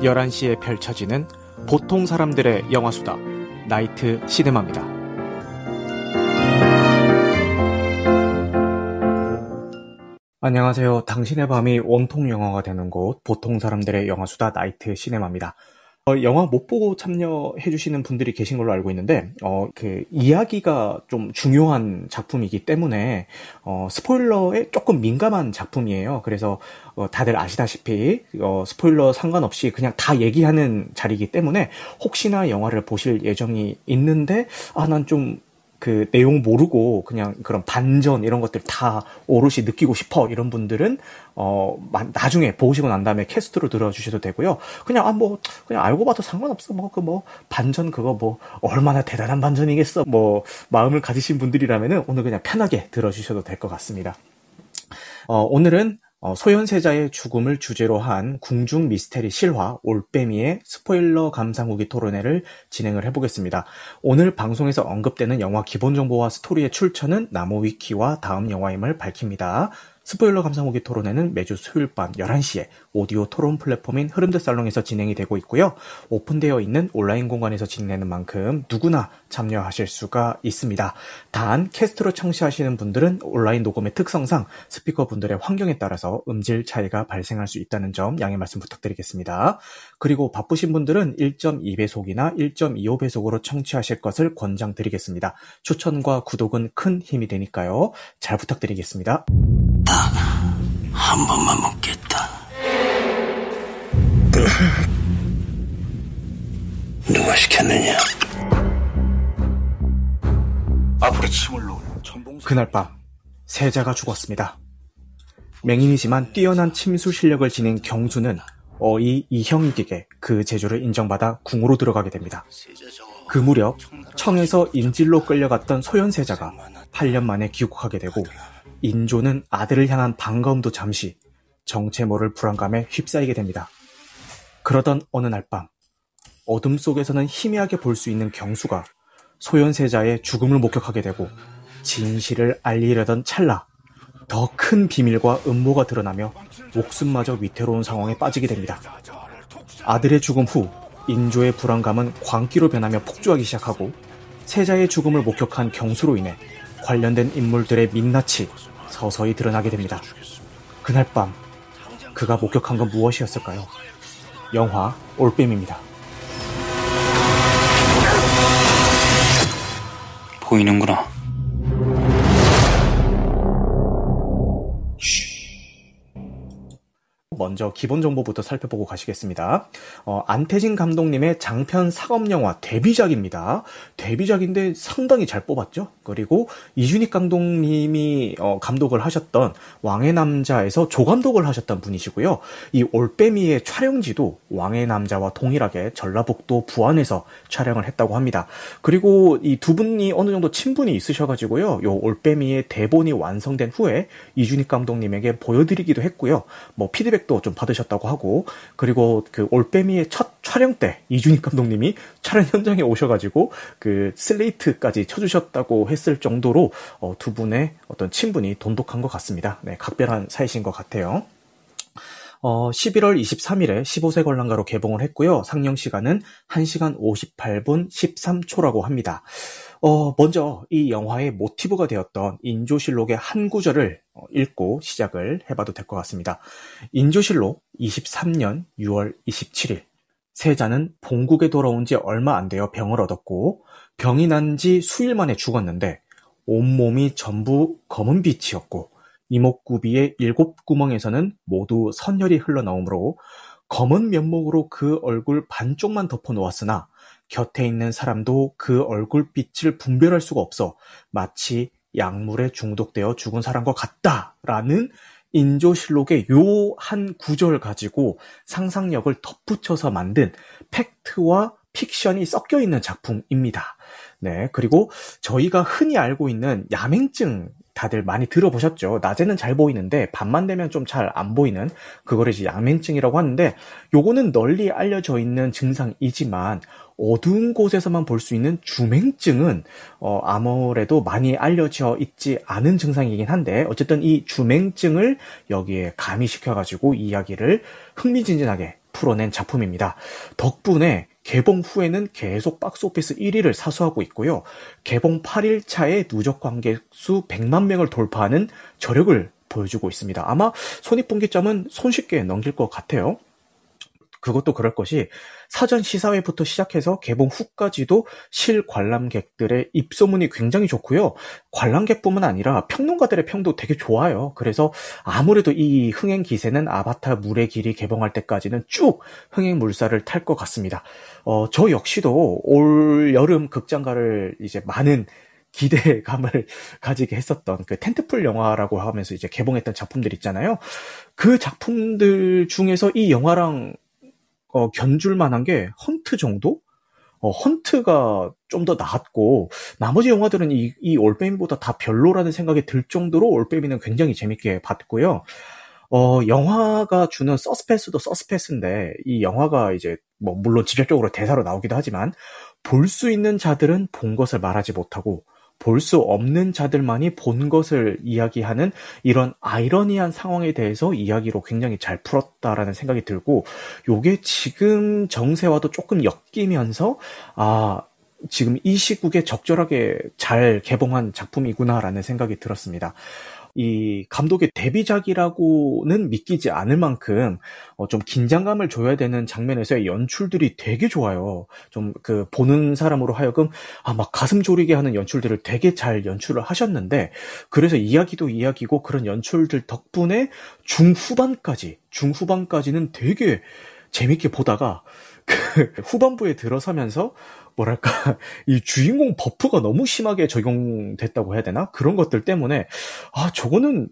11시에 펼쳐지는 보통 사람들의 영화수다 나이트 시네마입니다. 안녕하세요. 당신의 밤이 온통 영화가 되는 곳, 보통 사람들의 영화수다 나이트 시네마입니다. 어, 영화 못 보고 참여해주시는 분들이 계신 걸로 알고 있는데, 어, 그, 이야기가 좀 중요한 작품이기 때문에, 어, 스포일러에 조금 민감한 작품이에요. 그래서, 어, 다들 아시다시피, 어, 스포일러 상관없이 그냥 다 얘기하는 자리이기 때문에, 혹시나 영화를 보실 예정이 있는데, 아, 난 좀 그 내용 모르고 그냥 그런 반전 이런 것들 다 오롯이 느끼고 싶어 이런 분들은 어 나중에 보시고 난 다음에 캐스트로 들어주셔도 되고요. 그냥 아 뭐 그냥 알고 봐도 상관없어 뭐 그뭐 뭐 반전 그거 뭐 얼마나 대단한 반전이겠어 뭐 마음을 가지신 분들이라면은 오늘 그냥 편하게 들어주셔도 될 것 같습니다. 어 오늘은 어, 소현세자의 죽음을 주제로 한 궁중 미스테리 실화 올빼미의 스포일러 감상 후기 토론회를 진행을 해보겠습니다. 오늘 방송에서 언급되는 영화 기본 정보와 스토리의 출처는 나무위키와 다음 영화임을 밝힙니다. 스포일러 감상후기 토론회는 매주 수요일 밤 11시에 오디오 토론 플랫폼인 흐름드 살롱에서 진행이 되고 있고요. 오픈되어 있는 온라인 공간에서 진행되는 만큼 누구나 참여하실 수가 있습니다. 단 캐스트로 청취하시는 분들은 온라인 녹음의 특성상 스피커분들의 환경에 따라서 음질 차이가 발생할 수 있다는 점 양해 말씀 부탁드리겠습니다. 그리고 바쁘신 분들은 1.2배속이나 1.25배속으로 청취하실 것을 권장드리겠습니다. 추천과 구독은 큰 힘이 되니까요. 잘 부탁드리겠습니다. 한 번만 묻겠다. 누가 시켰느냐? 앞으로 침을 놓은 그날 밤 세자가 죽었습니다. 맹인이지만 뛰어난 침수 실력을 지닌 경수는 어이 이형익에게 그 재주를 인정받아 궁으로 들어가게 됩니다. 그 무렵 청에서 인질로 끌려갔던 소현세자가 8년 만에 귀국하게 되고 인조는 아들을 향한 반가움도 잠시 정체 모를 불안감에 휩싸이게 됩니다. 그러던 어느 날 밤, 어둠 속에서는 희미하게 볼 수 있는 경수가 소현세자의 죽음을 목격하게 되고 진실을 알리려던 찰나 더 큰 비밀과 음모가 드러나며 목숨마저 위태로운 상황에 빠지게 됩니다. 아들의 죽음 후 인조의 불안감은 광기로 변하며 폭주하기 시작하고 세자의 죽음을 목격한 경수로 인해 관련된 인물들의 민낯이 서서히 드러나게 됩니다. 그날 밤 그가 목격한 건 무엇이었을까요? 영화 올빼미입니다. 보이는구나. 먼저 기본 정보부터 살펴보고 가시겠습니다. 어, 안태진 감독님의 장편 사업 영화 데뷔작입니다. 데뷔작인데 상당히 잘 뽑았죠. 그리고 이준익 감독님이 어, 감독을 하셨던 왕의 남자에서 조감독을 하셨던 분이시고요. 이 올빼미의 촬영지도 왕의 남자와 동일하게 전라북도 부안에서 촬영을 했다고 합니다. 그리고 이 두 분이 어느 정도 친분이 있으셔가지고요. 요 올빼미의 대본이 완성된 후에 이준익 감독님에게 보여드리기도 했고요. 뭐 피드백 피드백도 좀 받으셨다고 하고 그리고 그 올빼미의 첫 촬영 때 이준익 감독님이 촬영 현장에 오셔가지고 그 슬레이트까지 쳐주셨다고 했을 정도로 어, 두 분의 어떤 친분이 돈독한 것 같습니다. 네, 각별한 사이신 것 같아요. 어, 11월 23일에 15세 관람가로 개봉을 했고요. 상영 시간은 1시간 58분 13초라고 합니다. 어, 먼저 이 영화의 모티브가 되었던 인조실록의 한 구절을 어, 읽고 시작을 해봐도 될 것 같습니다. 인조실록 23년 6월 27일 세자는 본국에 돌아온 지 얼마 안 되어 병을 얻었고 병이 난 지 수일 만에 죽었는데 온몸이 전부 검은 빛이었고 이목구비의 일곱 구멍에서는 모두 선혈이 흘러나오므로 검은 멱목으로 그 얼굴 반쪽만 덮어 놓았으나 곁에 있는 사람도 그 얼굴빛을 분별할 수가 없어 마치 약물에 중독되어 죽은 사람과 같다라는 인조실록의 요 한 구절 가지고 상상력을 덧붙여서 만든 팩트와 픽션이 섞여 있는 작품입니다. 네. 그리고 저희가 흔히 알고 있는 야맹증 다들 많이 들어보셨죠? 낮에는 잘 보이는데 밤만 되면 좀 잘 안 보이는 그거를 이제 양면증이라고 하는데 요거는 널리 알려져 있는 증상이지만 어두운 곳에서만 볼 수 있는 주맹증은 어, 아무래도 많이 알려져 있지 않은 증상이긴 한데 어쨌든 이 주맹증을 여기에 가미시켜 가지고 이야기를 흥미진진하게 풀어낸 작품입니다. 덕분에 개봉 후에는 계속 박스오피스 1위를 사수하고 있고요. 개봉 8일차에 누적 관객 수 100만 명을 돌파하는 저력을 보여주고 있습니다. 아마 손익분기점은 손쉽게 넘길 것 같아요. 그것도 그럴 것이 사전 시사회부터 시작해서 개봉 후까지도 실관람객들의 입소문이 굉장히 좋고요. 관람객뿐만 아니라 평론가들의 평도 되게 좋아요. 그래서 아무래도 이 흥행 기세는 아바타 물의 길이 개봉할 때까지는 쭉 흥행 물살을 탈 것 같습니다. 어, 저 역시도 올 여름 극장가를 이제 많은 기대감을 가지게 했었던 그 텐트풀 영화라고 하면서 이제 개봉했던 작품들 있잖아요. 그 작품들 중에서 이 영화랑 어, 견줄 만한 게 헌트 정도? 어, 헌트가 좀 더 나았고 나머지 영화들은 이, 이 올빼미보다 다 별로라는 생각이 들 정도로 올빼미는 굉장히 재밌게 봤고요. 어, 영화가 주는 서스펜스도 서스펜스인데 이 영화가 이제 뭐 물론 직접적으로 대사로 나오기도 하지만 볼 수 있는 자들은 본 것을 말하지 못하고 볼 수 없는 자들만이 본 것을 이야기하는 이런 아이러니한 상황에 대해서 이야기로 굉장히 잘 풀었다라는 생각이 들고 요게 지금 정세와도 조금 엮이면서 아 지금 이 시국에 적절하게 잘 개봉한 작품이구나라는 생각이 들었습니다. 이 감독의 데뷔작이라고는 믿기지 않을 만큼 어, 좀 긴장감을 줘야 되는 장면에서의 연출들이 되게 좋아요. 좀 그 보는 사람으로 하여금 아 막 가슴 졸이게 하는 연출들을 되게 잘 연출을 하셨는데 그래서 이야기도 이야기고 그런 연출들 덕분에 중후반까지 중후반까지는 되게 재밌게 보다가 그 후반부에 들어서면서 뭐랄까 이 주인공 버프가 너무 심하게 적용됐다고 해야 되나 그런 것들 때문에 아 저거는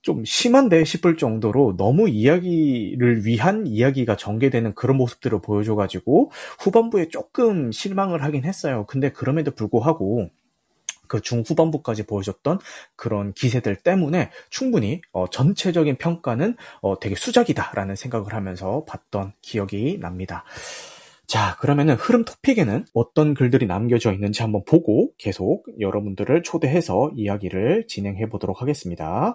좀 심한데 싶을 정도로 너무 이야기를 위한 이야기가 전개되는 그런 모습들을 보여줘가지고 후반부에 조금 실망을 하긴 했어요. 근데 그럼에도 불구하고 그 중후반부까지 보여줬던 그런 기세들 때문에 충분히 어, 전체적인 평가는 어, 되게 수작이다라는 생각을 하면서 봤던 기억이 납니다. 자, 그러면은 흐름 토픽에는 어떤 글들이 남겨져 있는지 한번 보고 계속 여러분들을 초대해서 이야기를 진행해 보도록 하겠습니다.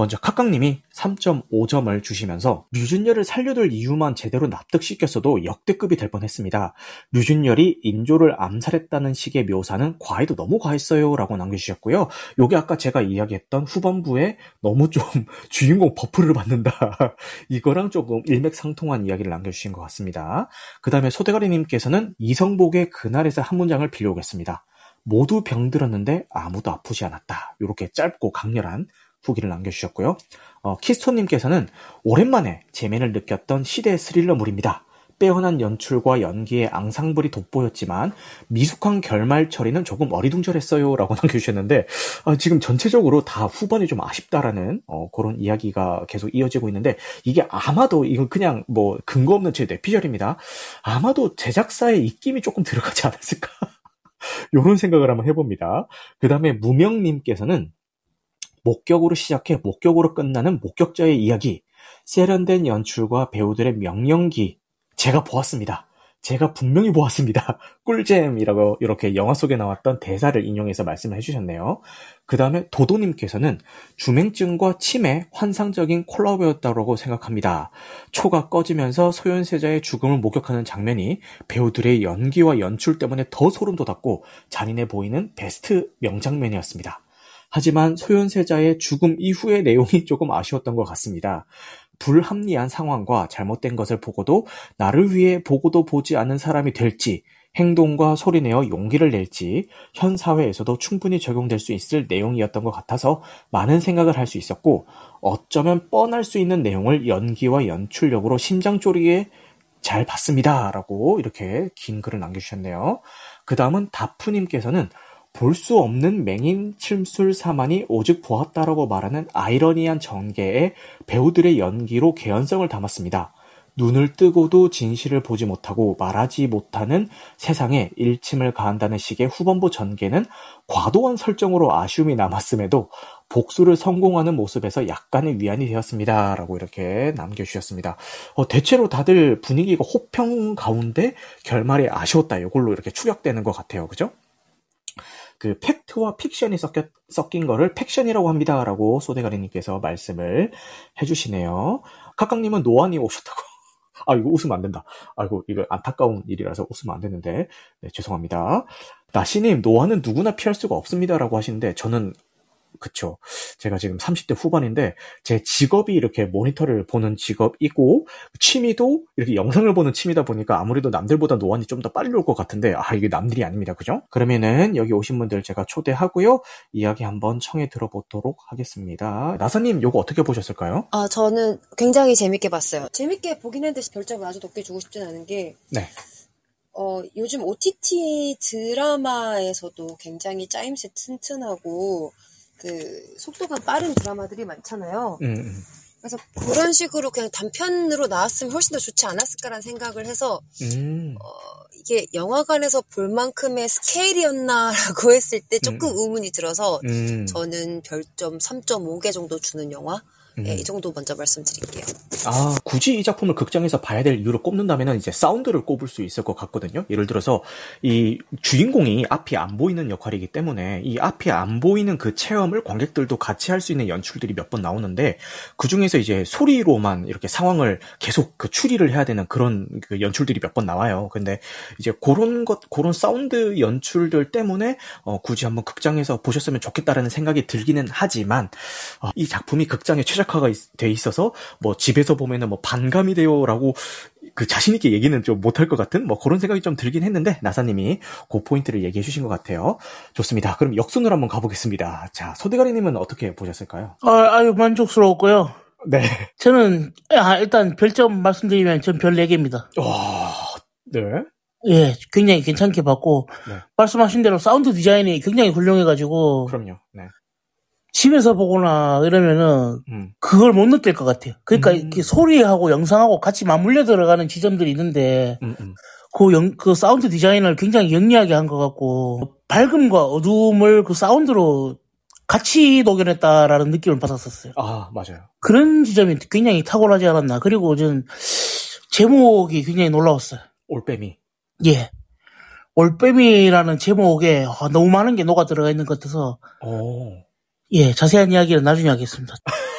먼저 카깡님이 3.5점을 주시면서 류준열을 살려둘 이유만 제대로 납득시켰어도 역대급이 될 뻔했습니다. 류준열이 인조를 암살했다는 식의 묘사는 과해도 너무 과했어요 라고 남겨주셨고요. 요게 아까 제가 이야기했던 후반부에 너무 좀 주인공 버프를 받는다. 이거랑 조금 일맥상통한 이야기를 남겨주신 것 같습니다. 그 다음에 소대가리님께서는 이성복의 그날에서 한 문장을 빌려오겠습니다. 모두 병들었는데 아무도 아프지 않았다. 이렇게 짧고 강렬한 후기를 남겨주셨고요. 어, 키스톤님께서는 오랜만에 재미를 느꼈던 시대 스릴러물입니다. 빼어난 연출과 연기의 앙상블이 돋보였지만 미숙한 결말 처리는 조금 어리둥절했어요 라고 남겨주셨는데 아, 지금 전체적으로 다 후반이 좀 아쉽다라는 어, 그런 이야기가 계속 이어지고 있는데 이게 아마도 이건 그냥 뭐 근거 없는 제 뇌피셜입니다. 아마도 제작사의 입김이 조금 들어가지 않았을까 이런 생각을 한번 해봅니다. 그 다음에 무명님께서는 목격으로 시작해 목격으로 끝나는 목격자의 이야기, 세련된 연출과 배우들의 명령기, 제가 보았습니다. 제가 분명히 보았습니다. 꿀잼이라고 이렇게 영화 속에 나왔던 대사를 인용해서 말씀을 해주셨네요. 그 다음에 도도님께서는 주맹증과 치매 환상적인 콜라보였다고 생각합니다. 초가 꺼지면서 소현세자의 죽음을 목격하는 장면이 배우들의 연기와 연출 때문에 더 소름 돋았고 잔인해 보이는 베스트 명장면이었습니다. 하지만 소현세자의 죽음 이후의 내용이 조금 아쉬웠던 것 같습니다. 불합리한 상황과 잘못된 것을 보고도 나를 위해 보고도 보지 않은 사람이 될지 행동과 소리내어 용기를 낼지 현 사회에서도 충분히 적용될 수 있을 내용이었던 것 같아서 많은 생각을 할 수 있었고 어쩌면 뻔할 수 있는 내용을 연기와 연출력으로 심장 쪼리게 잘 봤습니다. 라고 이렇게 긴 글을 남겨주셨네요. 그 다음은 다프님께서는 볼 수 없는 맹인 칠술사만이 오직 보았다라고 말하는 아이러니한 전개에 배우들의 연기로 개연성을 담았습니다. 눈을 뜨고도 진실을 보지 못하고 말하지 못하는 세상에 일침을 가한다는 식의 후반부 전개는 과도한 설정으로 아쉬움이 남았음에도 복수를 성공하는 모습에서 약간의 위안이 되었습니다. 라고 이렇게 남겨주셨습니다. 어, 대체로 다들 분위기가 호평 가운데 결말이 아쉬웠다. 이걸로 이렇게 축약되는 것 같아요. 그죠? 그 팩트와 픽션이 섞여, 섞인 거를 팩션이라고 합니다. 라고 소대가리님께서 말씀을 해주시네요. 카깡님은 노안이 오셨다고. 아, 이거 웃으면 안 된다. 아이고, 이거 안타까운 일이라서 웃으면 안 되는데. 네, 죄송합니다. 나시님, 노안은 누구나 피할 수가 없습니다라고 하시는데, 저는 그쵸. 제가 지금 30대 후반인데 제 직업이 이렇게 모니터를 보는 직업이고 취미도 이렇게 영상을 보는 취미다 보니까 아무래도 남들보다 노안이 좀 더 빨리 올 것 같은데 아 이게 남들이 아닙니다. 그죠? 그러면은 여기 오신 분들 제가 초대하고요. 이야기 한번 청해 들어보도록 하겠습니다. 나사님 요거 어떻게 보셨을까요? 아 저는 굉장히 재밌게 봤어요. 재밌게 보긴 했는데 별점을 아주 높게 주고 싶진 않은 게 네. 어, 요즘 OTT 드라마에서도 굉장히 짜임새 튼튼하고 그 속도가 빠른 드라마들이 많잖아요. 음, 음. 그래서 그런 식으로 그냥 단편으로 나왔으면 훨씬 더 좋지 않았을까라는 생각을 해서 음. 어, 이게 영화관에서 볼 만큼의 스케일이었나라고 했을 때 조금 음. 의문이 들어서 음. 저는 별점 3.5개 정도 주는 영화 음. 네, 이 정도 먼저 말씀드릴게요. 아, 굳이 이 작품을 극장에서 봐야 될 이유를 꼽는다면 이제 사운드를 꼽을 수 있을 것 같거든요. 예를 들어서 이 주인공이 앞이 안 보이는 역할이기 때문에 이 앞이 안 보이는 그 체험을 관객들도 같이 할 수 있는 연출들이 몇 번 나오는데 그 중에서 이제 소리로만 이렇게 상황을 계속 그 추리를 해야 되는 그런 그 연출들이 몇 번 나와요. 근데 이제 그런 것, 그런 사운드 연출들 때문에 어, 굳이 한번 극장에서 보셨으면 좋겠다라는 생각이 들기는 하지만 어, 이 작품이 극장에 최적화가 있- 돼 있어서 뭐 집에서 보면은 뭐 반감이 돼요라고 그 자신 있게 얘기는 좀 못할 것 같은 뭐 그런 생각이 좀 들긴 했는데 나사님이 그 포인트를 얘기해 주신 것 같아요. 좋습니다. 그럼 역순으로 한번 가보겠습니다. 자 소대가리님은 어떻게 보셨을까요? 아, 아유, 만족스러웠고요. 네. 저는, 아, 일단 별점 말씀드리면 전 별 4개입니다. 와, 네. 예, 굉장히 괜찮게 봤고, 네. 말씀하신 대로 사운드 디자인이 굉장히 훌륭해가지고, 그럼요. 네. 집에서 보거나 이러면은, 음. 그걸 못 느낄 것 같아요. 그러니까 음. 이렇게 소리하고 영상하고 같이 맞물려 들어가는 지점들이 있는데, 음, 음. 그, 영, 그 사운드 디자인을 굉장히 영리하게 한 것 같고, 밝음과 어두움을 그 사운드로 같이 녹여냈다라는 느낌을 받았었어요. 아, 맞아요. 그런 지점이 굉장히 탁월하지 않았나. 그리고 저는 제목이 굉장히 놀라웠어요. 올빼미. 예. 올빼미라는 제목에 아, 너무 많은 게 녹아 들어가 있는 것 같아서 오. 예 자세한 이야기는 나중에 하겠습니다.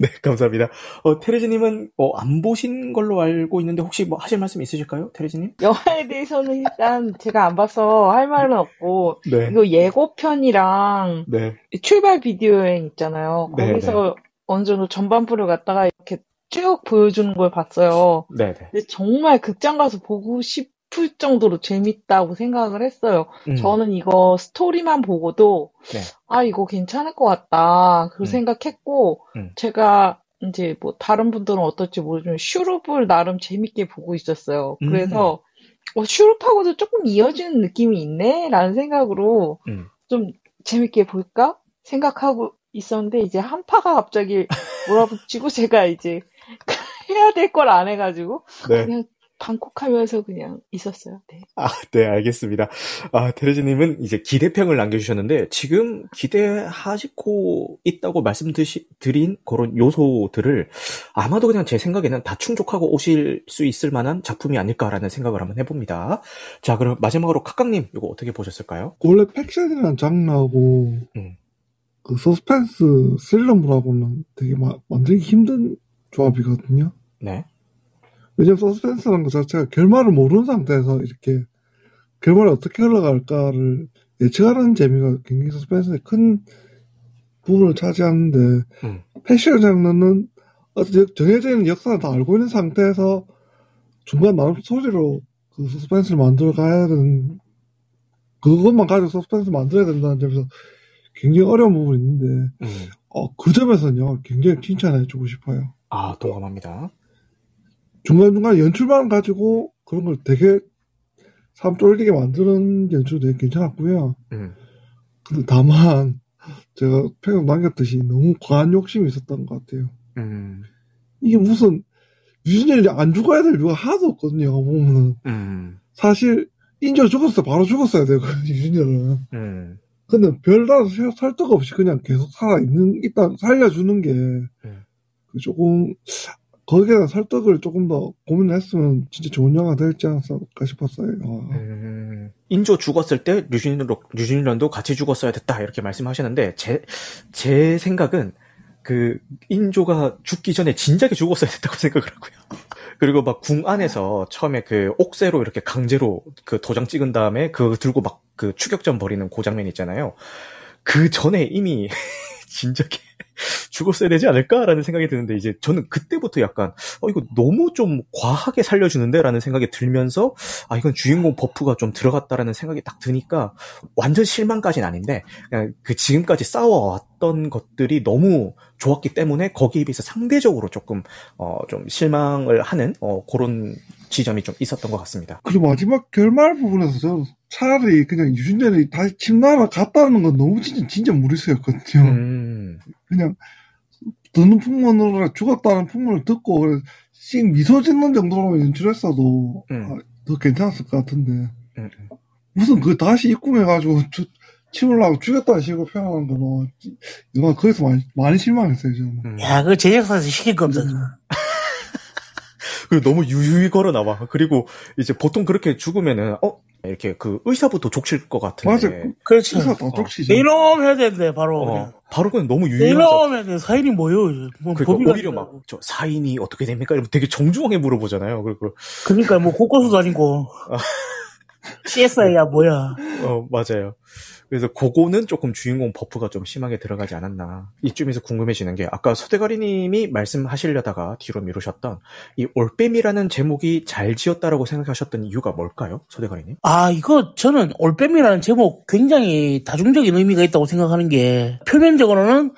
네, 감사합니다. 어, 테레즈님은 어, 안 보신 걸로 알고 있는데 혹시 뭐 하실 말씀 있으실까요, 테레즈님? 영화에 대해서는 일단 제가 안 봐서 할 말은 없고 네. 이거 예고편이랑 네. 출발 비디오 여행 있잖아요. 네, 거기서 어느 정도 전반부를 갖다가 이렇게 쭉 보여주는 걸 봤어요. 네, 네. 근데 정말 극장 가서 보고 싶 을 정도로 재밌다고 생각을 했어요. 음, 저는 이거 스토리만 보고도 네. 아 이거 괜찮을 것 같다 그 음. 생각했고 음. 제가 이제 뭐 다른 분들은 어떨지 모르지만 슈룹을 나름 재밌게 보고 있었어요. 음. 그래서 어, 슈룹하고도 조금 이어지는 느낌이 있네라는 생각으로 음. 좀 재밌게 볼까 생각하고 있었는데 이제 한파가 갑자기 몰아붙이고 제가 이제 해야 될 걸 안 해가지고 네. 그냥 방콕하면서 그냥 있었어요. 네. 아, 네, 알겠습니다. 아, 테레즈님은 이제 기대평을 남겨주셨는데, 지금 기대하시고 있다고 말씀드린 그런 요소들을 아마도 그냥 제 생각에는 다 충족하고 오실 수 있을 만한 작품이 아닐까라는 생각을 한번 해봅니다. 자, 그럼 마지막으로 카깡님, 이거 어떻게 보셨을까요? 원래 팩션이라는 장르하고 음. 그 서스펜스 스릴러물하고는 되게 마- 만들기 힘든 조합이거든요. 네. 왜냐면 서스펜스라는 것 자체가 결말을 모르는 상태에서 이렇게 결말이 어떻게 흘러갈까를 예측하는 재미가 굉장히 서스펜스의 큰 부분을 차지하는데 음. 패션 장르는 정해져 있는 역사를 다 알고 있는 상태에서 중간 나름 소리로 그 서스펜스를 만들어 가야 되는 그것만 가지고 서스펜스를 만들어야 된다는 점에서 굉장히 어려운 부분이 있는데 음. 어, 그 점에서는요 굉장히 칭찬해주고 싶어요. 아, 동감합니다. 중간중간 연출만 가지고 그런 걸 되게 사람 쫄리게 만드는 연출 되게 괜찮았고요. 음. 근데 다만 제가 평균 남겼듯이 너무 과한 욕심이 있었던 것 같아요. 음. 이게 무슨 유진열이 안 죽어야 될 이유가 하나도 없거든요. 보면은 음. 사실 인조 죽었을 때 바로 죽었어야 돼요. 유진열은. 음. 근데 별다른 설- 설득 없이 그냥 계속 살아 있는, 일단 살려주는 게, 그 조금, 거기에 대한 설득을 조금 더 고민을 했으면 진짜 좋은 영화 될지 않았을까 싶었어요. 어. 음, 인조 죽었을 때 류진련도 같이 죽었어야 됐다 이렇게 말씀하시는데 제, 제 생각은 그 인조가 죽기 전에 진작에 죽었어야 됐다고 생각을 하고요. 그리고 막 궁 안에서 처음에 그 옥새로 이렇게 강제로 그 도장 찍은 다음에 그거 들고 막 그 추격전 벌이는 그 장면 있잖아요. 그 전에 이미 진작에 죽었어야 되지 않을까라는 생각이 드는데 이제 저는 그때부터 약간 어 이거 너무 좀 과하게 살려주는데라는 생각이 들면서 아 이건 주인공 버프가 좀 들어갔다라는 생각이 딱 드니까 완전 실망까지는 아닌데 그냥 그 지금까지 싸워왔던 것들이 너무 좋았기 때문에 거기에 비해서 상대적으로 조금 어 좀 실망을 하는 어 그런 지점이 좀 있었던 것 같습니다. 그리고 마지막 결말 부분에서 저는 차라리 그냥 유진열이 다시 침나라 갔다는 건 너무 진짜, 진짜 무리수였거든요. 음, 그냥 드는 풍문으로 죽었다는 풍문을 듣고 그래, 씩 미소 짓는 정도로 연출했어도 음. 아, 더 괜찮았을 것 같은데 음, 음. 무슨 그 다시 입궁해가지고 주, 치우려고 죽였다는 식으로 표현한 거는 이건 거기서 많이, 많이 실망했어요 저는 음. 야, 그 제작사에서 시킬 겁니다. 그리고 너무 유유히 걸어 나와. 그리고 이제 보통 그렇게 죽으면은 어 이렇게 그 의사부터 족칠 것 같은데. 맞아 그렇죠. 의사 다 어. 족치죠 이놈 해야 되는데, 바로. 그냥. 어, 바로 그냥 너무 유유해서. 이놈 해야 돼. 사인이 뭐예요? 뭐, 그러니까 오히려. 막 저 사인이 어떻게 됩니까? 이러면 되게 정중하게 물어보잖아요. 그리고 그러니까 뭐, 곳곳도 아니고. CSI야, 뭐야. 어 맞아요. 그래서 그거는 조금 주인공 버프가 좀 심하게 들어가지 않았나. 이쯤에서 궁금해지는 게 아까 소대가리님이 말씀하시려다가 뒤로 미루셨던 이 올빼미라는 제목이 잘 지었다라고 생각하셨던 이유가 뭘까요, 소대가리님? 아, 이거 저는 올빼미라는 제목 굉장히 다중적인 의미가 있다고 생각하는 게 표면적으로는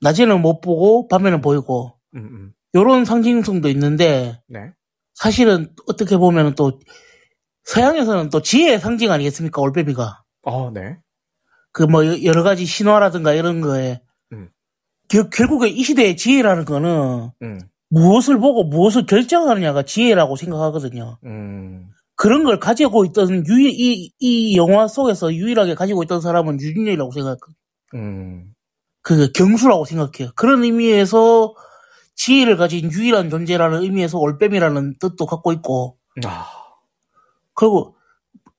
낮에는 못 보고 밤에는 보이고 음, 음. 요런 상징성도 있는데 네. 사실은 어떻게 보면 또 서양에서는 또 지혜의 상징 아니겠습니까? 올빼미가. 어, 네. 그 뭐 여러 가지 신화라든가 이런 거에 음. 결, 결국에 이 시대의 지혜라는 거는 음, 무엇을 보고 무엇을 결정하느냐가 지혜라고 생각하거든요. 음, 그런 걸 가지고 있던 유 이, 이 영화 속에서 유일하게 가지고 있던 사람은 유진열이라고 생각해요. 음, 그 경수라고 생각해요. 그런 의미에서 지혜를 가진 유일한 존재라는 의미에서 올빼미라는 뜻도 갖고 있고, 아, 그리고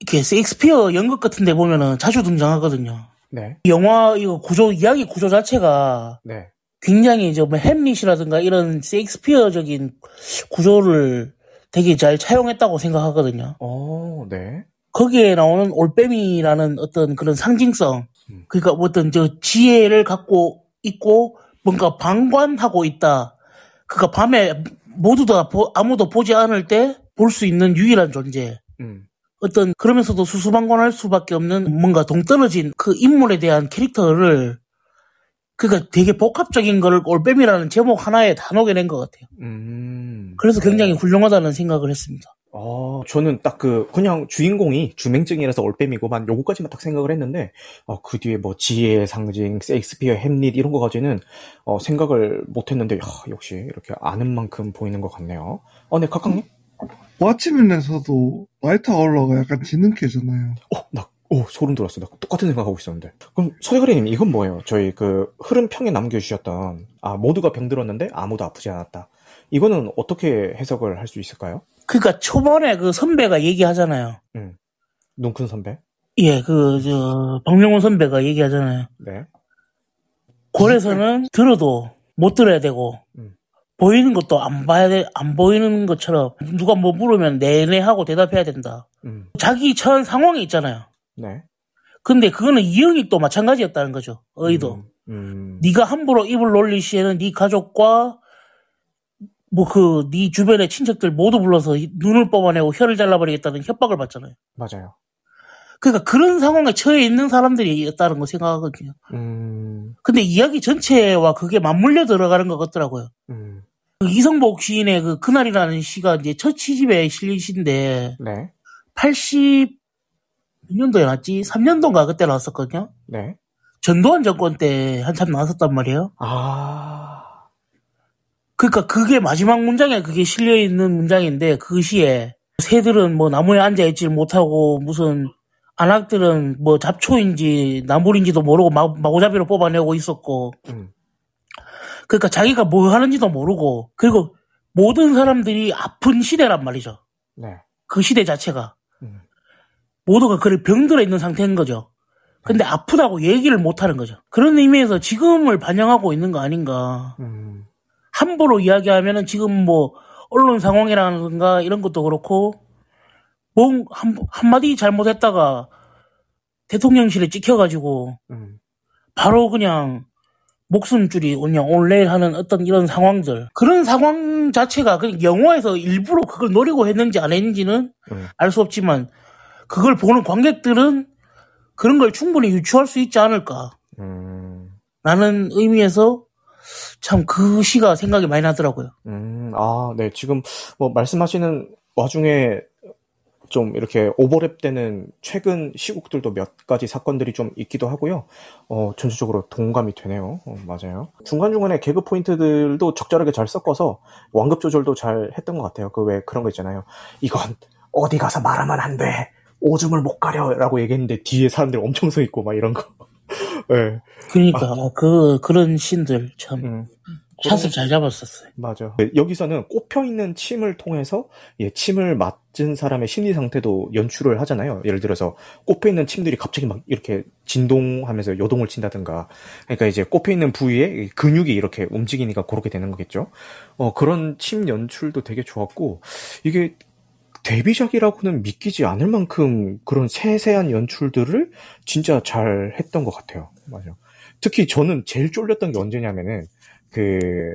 이렇게 셰익스피어 연극 같은 데 보면은 자주 등장하거든요. 네, 이 영화, 이거 구조, 이야기 구조 자체가 네, 굉장히 이제 뭐 햄릿이라든가 이런 셰익스피어적인 구조를 되게 잘 차용했다고 생각하거든요. 어, 네, 거기에 나오는 올빼미라는 어떤 그런 상징성, 음. 그러니까 어떤 저 지혜를 갖고 있고 뭔가 방관하고 있다. 그러니까 밤에 모두 다 보- 아무도 보지 않을 때 볼 수 있는 유일한 존재. 음, 어떤 그러면서도 수수방관할 수밖에 없는 뭔가 동떨어진 그 인물에 대한 캐릭터를 그러니까 되게 복합적인 거를 올빼미라는 제목 하나에 다 녹여낸 것 같아요. 음. 그래서 굉장히 훌륭하다는 생각을 했습니다. 어, 저는 딱 그, 그냥 주인공이 주맹증이라서 올빼미고만 요거까지만 딱 생각을 했는데, 어, 그 뒤에 뭐 지혜의 상징, 세익스피어, 햄릿 이런 거 가지는, 어, 생각을 못 했는데, 야, 역시 이렇게 아는 만큼 보이는 것 같네요. 어, 네, 각각님? 왓츠맨에서도 나이트 아울러가 약간 지능캐잖아요 어, 나, 오, 소름 돋았어. 나 똑같은 생각하고 있었는데. 그럼, 소대가리님, 이건 뭐예요? 저희 그, 흐름평에 남겨주셨던, 아, 모두가 병들었는데 아무도 아프지 않았다. 이거는 어떻게 해석을 할 수 있을까요? 그러니까 초반에 그 선배가 얘기하잖아요. 눈큰 선배? 예, 그, 저, 박명훈 선배가 얘기하잖아요. 네. 골에서는 들어도 못 들어야 되고, 음. 보이는 것도 안 봐야 돼, 안 보이는 것처럼, 누가 뭐 물으면 네네 하고 대답해야 된다. 음, 자기 처한 상황이 있잖아요. 네. 근데 그거는 이형이 또 마찬가지였다는 거죠. 의도. 음, 음, 네가 함부로 입을 놀릴 시에는 네 가족과 뭐 그 네 주변의 친척들 모두 불러서 이- 눈을 뽑아내고 혀를 잘라버리겠다는 협박을 받잖아요. 맞아요. 그러니까 그런 상황에 처해 있는 사람들이었다는 거 생각하거든요. 음, 근데 이야기 전체와 그게 맞물려 들어가는 것 같더라고요. 음, 그 이성복 시인의 그 그날이라는 시가 이제 첫 시집에 실린 시인데 네. 80몇 년도에 나왔지? 3년도인가 그때 나왔었거든요. 네. 전두환 정권 때 한참 나왔었단 말이에요. 아. 그러니까 그게 마지막 문장에 그게 실려 있는 문장인데 그 시에 새들은 뭐 나무에 앉아 있질 못하고 무슨 안악들은 뭐 잡초인지 나물인지도 모르고 마, 마구잡이로 뽑아내고 있었고 음. 그러니까 자기가 뭐 하는지도 모르고 그리고 모든 사람들이 아픈 시대란 말이죠. 네. 그 시대 자체가 음. 모두가 그를 병들어 있는 상태인 거죠. 근데 아프다고 얘기를 못 하는 거죠. 그런 의미에서 지금을 반영하고 있는 거 아닌가. 음. 함부로 이야기하면은 지금 뭐 언론 상황이라든가 이런 것도 그렇고 뭐 한, 한마디 잘못했다가 대통령실에 찍혀가지고 음. 바로 그냥 목숨줄이 그냥 올레 하는 어떤 이런 상황들 그런 상황 자체가 그냥 영화에서 일부러 그걸 노리고 했는지 안 했는지는 음. 알수 없지만 그걸 보는 관객들은 그런 걸 충분히 유추할 수 있지 않을까 음. 라는 의미에서 참 그 시가 생각이 많이 나더라고요. 음, 아, 네. 지금 뭐 말씀하시는 와중에 좀 이렇게 오버랩되는 최근 시국들도 몇 가지 사건들이 좀 있기도 하고요. 어, 전체적으로 동감이 되네요. 어, 맞아요. 중간중간에 개그 포인트들도 적절하게 잘 섞어서 완급 조절도 잘 했던 것 같아요. 그 왜 그런 거 있잖아요. 이건 어디 가서 말하면 안 돼. 오줌을 못 가려. 라고 얘기했는데 뒤에 사람들 엄청 서 있고 막 이런 거. 네. 그러니까 그 그런 신들 참 음. 샷을 잘 잡았었어요. 맞아. 네, 여기서는 꼽혀 있는 침을 통해서 예, 침을 맞은 사람의 심리 상태도 연출을 하잖아요. 예를 들어서 꼽혀 있는 침들이 갑자기 막 이렇게 진동하면서 요동을 친다든가. 그러니까 이제 꼽혀 있는 부위에 근육이 이렇게 움직이니까 그렇게 되는 거겠죠. 어, 그런 침 연출도 되게 좋았고 이게 데뷔작이라고는 믿기지 않을 만큼 그런 세세한 연출들을 진짜 잘 했던 것 같아요. 맞아. 특히 저는 제일 쫄렸던 게 언제냐면은 그,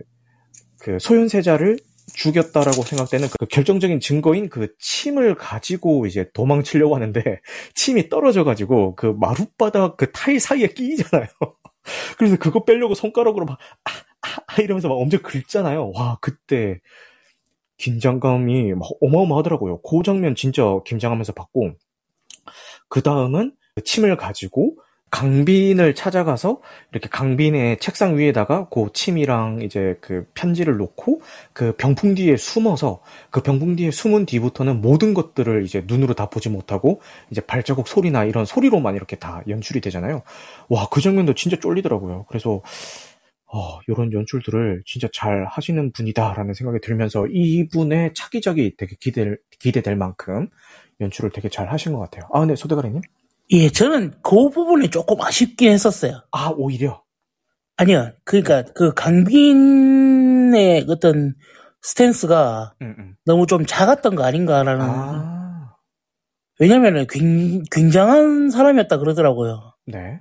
그 소현세자를 죽였다라고 생각되는 그 결정적인 증거인 그 침을 가지고 이제 도망치려고 하는데 침이 떨어져가지고 그 마룻바닥 그 타일 사이에 끼이잖아요. 그래서 그거 빼려고 손가락으로 막, 아, 아, 아 이러면서 막 엄청 긁잖아요. 와, 그때 긴장감이 막 어마어마하더라고요. 그 장면 진짜 긴장하면서 봤고, 그 다음은 침을 가지고 강빈을 찾아가서 이렇게 강빈의 책상 위에다가 그 침이랑 이제 그 편지를 놓고 그 병풍 뒤에 숨어서 그 병풍 뒤에 숨은 뒤부터는 모든 것들을 이제 눈으로 다 보지 못하고 이제 발자국 소리나 이런 소리로만 이렇게 다 연출이 되잖아요. 와, 그 장면도 진짜 쫄리더라고요. 그래서 어, 이런 연출들을 진짜 잘 하시는 분이다라는 생각이 들면서 이분의 차기작이 되게 기대 기대될 만큼 연출을 되게 잘 하신 것 같아요. 아, 네, 소대가리님. 예, 저는 그 부분이 조금 아쉽긴 했었어요. 아, 오히려. 아니요, 그러니까 그 강빈의 어떤 스탠스가 음, 음. 너무 좀 작았던 거 아닌가라는. 아, 왜냐면은 굉- 굉장한 사람이었다 그러더라고요. 네.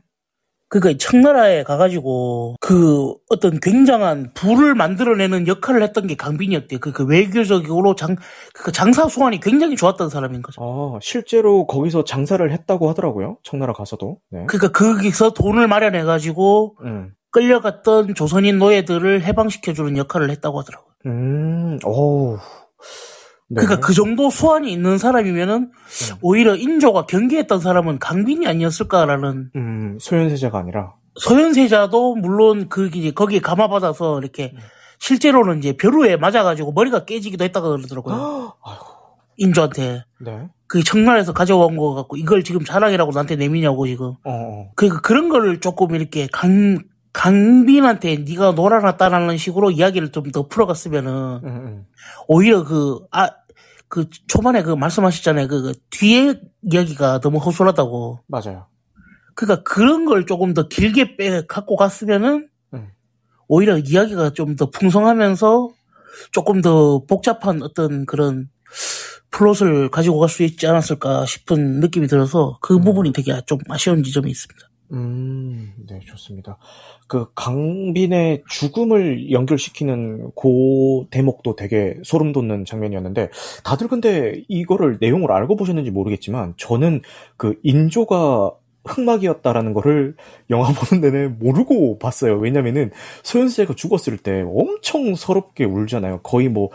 그러니까 청나라에 가가지고 그 어떤 굉장한 부를 만들어내는 역할을 했던 게 강빈이었대요. 그, 그 외교적으로 장, 그 장사 수완이 굉장히 좋았던 사람인 거죠. 아, 실제로 거기서 장사를 했다고 하더라고요. 청나라 가서도. 네. 그러니까 거기서 돈을 마련해가지고 음. 끌려갔던 조선인 노예들을 해방시켜주는 역할을 했다고 하더라고요. 음, 오. 네. 그러니까 그 정도 수완이 있는 사람이면은 오히려 인조가 경계했던 사람은 강빈이 아니었을까라는 음, 소현세자가 아니라. 소현세자도 물론 그 이제 거기에 감화받아서 이렇게 실제로는 이제 벼루에 맞아가지고 머리가 깨지기도 했다고 그러더라고요. 인조한테 네. 그 청나라에서 가져온 거 갖고 이걸 지금 자랑이라고 나한테 내미냐고 지금. 어, 어. 그 그런 거를 조금 이렇게 강 강빈한테 네가 놀아놨다라는 식으로 이야기를 좀 더 풀어갔으면은 음, 음. 오히려 그, 아, 그 초반에 그 말씀하셨잖아요. 그, 그 뒤에 이야기가 너무 허술하다고. 맞아요. 그러니까 그런 걸 조금 더 길게 빼, 갖고 갔으면은 음. 오히려 이야기가 좀 더 풍성하면서 조금 더 복잡한 어떤 그런 플롯을 가지고 갈 수 있지 않았을까 싶은 느낌이 들어서 그 부분이 되게 좀 아쉬운 지점이 있습니다. 음, 네, 좋습니다. 그 강빈의 죽음을 연결시키는 그 대목도 되게 소름 돋는 장면이었는데 다들 근데 이거를 내용을 알고 보셨는지 모르겠지만 저는 그 인조가 흑막이었다라는 거를 영화 보는 내내 모르고 봤어요. 왜냐면은 소현세가 죽었을 때 엄청 서럽게 울잖아요. 거의 뭐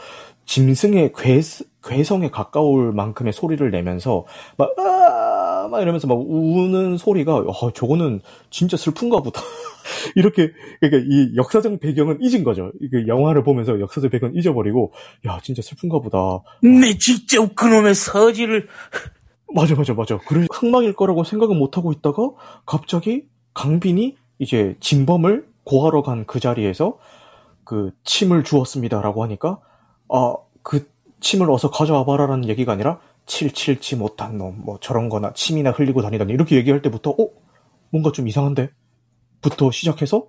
짐승의 괴, 괴성에 가까울 만큼의 소리를 내면서 막, 아, 아, 막 이러면서 막 우는 소리가, 어, 저거는 진짜 슬픈가 보다. 이렇게, 그러니까 이 역사적 배경은 잊은 거죠. 그 영화를 보면서 역사적 배경은 잊어버리고, 야, 진짜 슬픈가 보다. 내 직접 그놈의 서지를 맞아, 맞아, 맞아. 그래, 흑막일 거라고 생각은 못하고 있다가, 갑자기 강빈이 이제 진범을 고하러 간 그 자리에서 그 침을 주었습니다라고 하니까, 아, 그 침을 어서 가져와 봐라라는 얘기가 아니라, 칠칠치 못한 놈, 뭐 저런 거나 침이나 흘리고 다니다니, 이렇게 얘기할 때부터, 어? 뭔가 좀 이상한데? 부터 시작해서,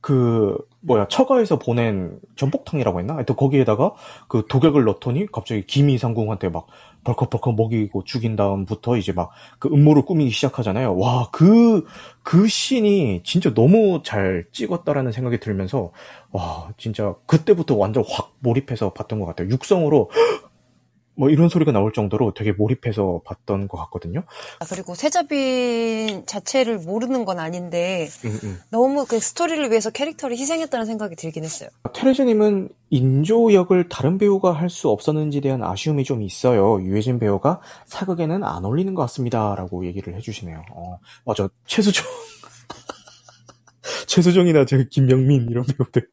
그, 뭐야, 처가에서 보낸 전복탕이라고 했나? 하여튼 거기에다가 그 독약을 넣더니 갑자기 김이상궁한테 막 벌컥벌컥 먹이고 죽인 다음부터 이제 막 그 음모를 꾸미기 시작하잖아요. 와, 그, 그 씬이 진짜 너무 잘 찍었다라는 생각이 들면서, 와, 진짜 그때부터 완전 확 몰입해서 봤던 것 같아요. 육성으로, 뭐 이런 소리가 나올 정도로 되게 몰입해서 봤던 것 같거든요. 아, 그리고 세자빈 자체를 모르는 건 아닌데 음, 음. 너무 그 스토리를 위해서 캐릭터를 희생했다는 생각이 들긴 했어요. 테레즈님은 인조 역을 다른 배우가 할 수 없었는지에 대한 아쉬움이 좀 있어요. 유해진 배우가 사극에는 안 어울리는 것 같습니다라고 얘기를 해주시네요. 어, 맞아. 최수정. 최수정이나 저 김영민 이런 배우들.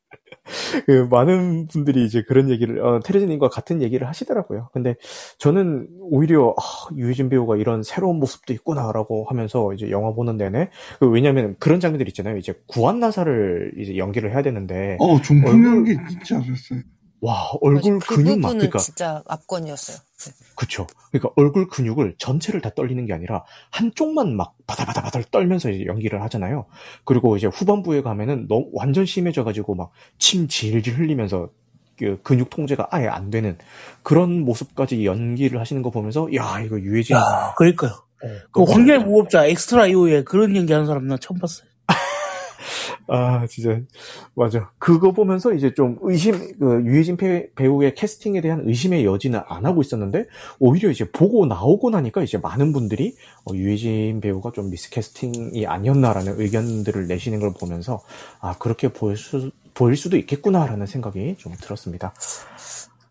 그 많은 분들이 이제 그런 얘기를 어, 테레즈님과 같은 얘기를 하시더라고요. 근데 저는 오히려 아, 유해진 배우가 이런 새로운 모습도 있구나라고 하면서 이제 영화 보는 내내 그 왜냐하면 그런 장면들 있잖아요. 이제 구한 나사를 이제 연기를 해야 되는데 어, 얼굴- 연기 진짜 잘했어요. 와 얼굴 그 근육 막 그러니까 진짜 압권이었어요. 네. 그쵸. 그러니까 얼굴 근육을 전체를 다 떨리는 게 아니라 한쪽만 막 바다바다바다 떨면서 이제 연기를 하잖아요. 그리고 이제 후반부에 가면은 너무 완전 심해져가지고 막 침 질질 흘리면서 그 근육 통제가 아예 안 되는 그런 모습까지 연기를 하시는 거 보면서 야 이거 유해진 야 그러니까요. 어, 그 황렬 무법자 엑스트라 이후에 그런 연기하는 사람 나 처음 봤어요. 아, 진짜, 맞아. 그거 보면서 이제 좀 의심, 그, 유해진 배, 배우의 캐스팅에 대한 의심의 여지는 안 하고 있었는데, 오히려 이제 보고 나오고 나니까 이제 많은 분들이, 어, 유해진 배우가 좀 미스캐스팅이 아니었나라는 의견들을 내시는 걸 보면서, 아, 그렇게 보일 수, 보일 수도 있겠구나라는 생각이 좀 들었습니다.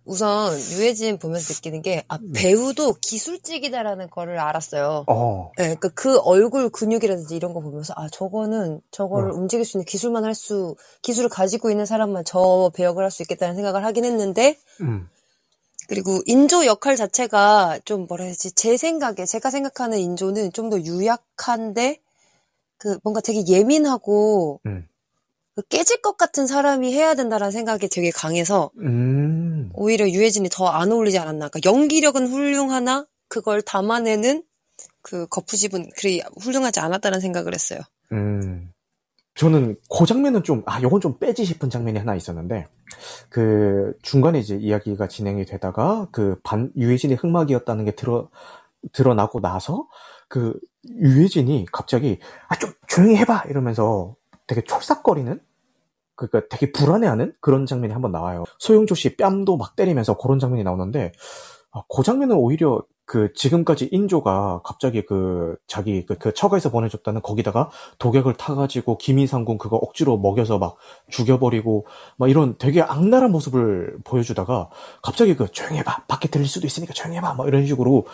우선 유해진 보면서 느끼는 게 아, 네. 배우도 기술직이다라는 거를 알았어요. 어, 네, 그러니까 그 얼굴 근육이라든지 이런 거 보면서 아 저거는 저거를 어. 움직일 수 있는 기술만 할 수 기술을 가지고 있는 사람만 저 배역을 할 수 있겠다는 생각을 하긴 했는데 음, 그리고 인조 역할 자체가 좀 뭐라 해야지 제 생각에 제가 생각하는 인조는 좀 더 유약한데 그 뭔가 되게 예민하고 음. 그 깨질 것 같은 사람이 해야 된다라는 생각이 되게 강해서 음, 오히려 유해진이 더 안 어울리지 않았나. 그러니까 연기력은 훌륭하나 그걸 담아내는 그 거푸집은 그리 훌륭하지 않았다는 생각을 했어요. 음. 저는 그 장면은 좀, 아, 요건 좀 빼지 싶은 장면이 하나 있었는데, 그, 중간에 이제 이야기가 진행이 되다가, 그, 반, 유해진이 흑막이었다는 게 드러, 드러나고 나서, 그, 유해진이 갑자기, 아, 좀 조용히 해봐! 이러면서 되게 촐싹거리는? 그니까 되게 불안해하는 그런 장면이 한번 나와요. 소용조 씨 뺨도 막 때리면서 그런 장면이 나오는데, 아, 그 장면은 오히려 그 지금까지 인조가 갑자기 그 자기 그, 그 처가에서 보내줬다는 거기다가 독약을 타가지고 김이상궁 그거 억지로 먹여서 막 죽여버리고 막 이런 되게 악랄한 모습을 보여주다가 갑자기 그 조용히 해봐 밖에 들릴 수도 있으니까 조용히 해봐 막 이런 식으로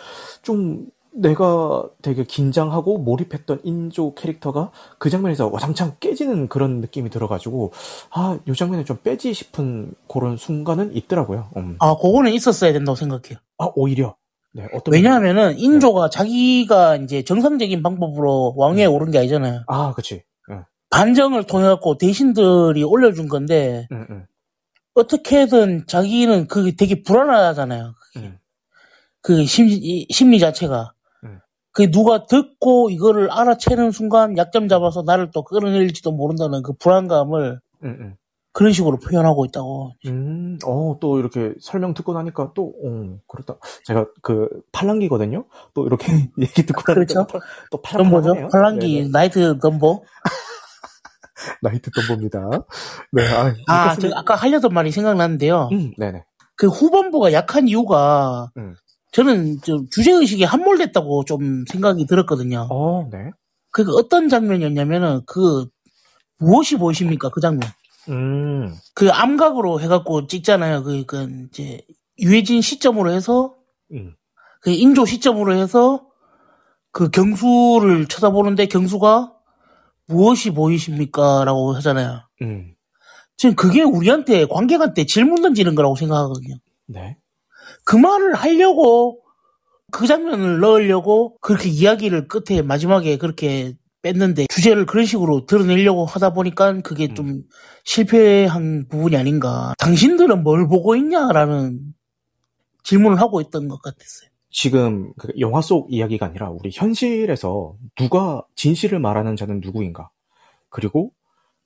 좀 내가 되게 긴장하고 몰입했던 인조 캐릭터가 그 장면에서 와장창 깨지는 그런 느낌이 들어가지고 아이 장면에 좀 빼지 싶은 그런 순간은 있더라고요. 음. 아 그거는 있었어야 된다고 생각해요. 아 오히려 네 어떤 왜냐하면은 인조가 자기가 이제 정상적인 방법으로 왕위에 오른 게 아니잖아요. 아 그치 응, 반정을 통해 갖고 대신들이 올려준 건데 응, 응, 어떻게든 자기는 그게 되게 불안하잖아요. 응. 그 심리, 심리 자체가. 음. 그 누가 듣고 이거를 알아채는 순간 약점 잡아서 나를 또 끌어내릴지도 모른다는 그 불안감을 응, 응. 그런 식으로 표현하고 있다고. 음, 어, 또 이렇게 설명 듣고 나니까 또, 어, 그렇다. 제가 그 팔랑기거든요? 또 이렇게 얘기 듣고 나니까 그렇죠. 또, 팔- 또 그럼 뭐죠? 팔랑기 네네. 나이트 덤보. 나이트 덤보입니다. 네, 아, 아, 저 아까 하려던 말이 생각나는데요. 음, 네네. 그 후반부가 약한 이유가 음. 저는 좀 주제의식이 함몰됐다고 좀 생각이 들었거든요. 어, 네. 그 어떤 장면이었냐면은 그 무엇이 보이십니까? 그 장면. 음, 그 암각으로 해갖고 찍잖아요. 그, 그, 이제, 유해진 시점으로 해서, 음, 그 인조 시점으로 해서, 그 경수를 쳐다보는데 경수가 무엇이 보이십니까? 라고 하잖아요. 음. 지금 그게 우리한테 관객한테 질문 던지는 거라고 생각하거든요. 네. 그 말을 하려고 그 장면을 넣으려고 그렇게 이야기를 끝에 마지막에 그렇게 뺐는데 주제를 그런 식으로 드러내려고 하다 보니까 그게 음. 좀 실패한 부분이 아닌가. 당신들은 뭘 보고 있냐라는 질문을 하고 있던 것 같았어요. 지금 그 영화 속 이야기가 아니라 우리 현실에서 누가 진실을 말하는 자는 누구인가? 그리고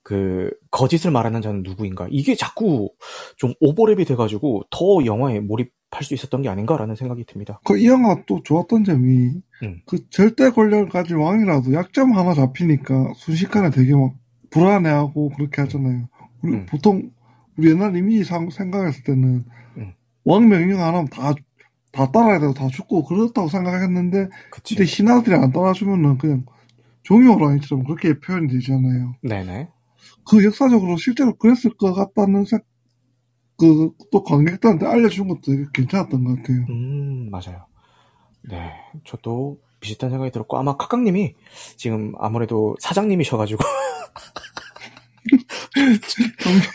그 거짓을 말하는 자는 누구인가? 이게 자꾸 좀 오버랩이 돼가지고 더 영화에 몰입할 수 있었던 게 아닌가라는 생각이 듭니다. 그 이 영화 또 좋았던 점이 음. 그 절대 권력을 가진 왕이라도 약점 하나 잡히니까 순식간에 되게 막 불안해하고 그렇게 하잖아요. 우리 음. 보통 우리 옛날 이미지 상- 생각했을 때는 음. 왕 명령 안 하면 다, 다 따라야 되고 다 죽고 그렇다고 생각했는데 그치? 근데 신하들이 안 따라주면은 그냥 종이 호랑이처럼 그렇게 표현이 되잖아요. 네네. 그 역사적으로 실제로 그랬을 것 같다는 생, 그, 또 관객들한테 알려준 것도 괜찮았던 것 같아요. 음, 맞아요. 네. 저도 비슷한 생각이 들었고, 아마 카깡님이 지금 아무래도 사장님이셔가지고,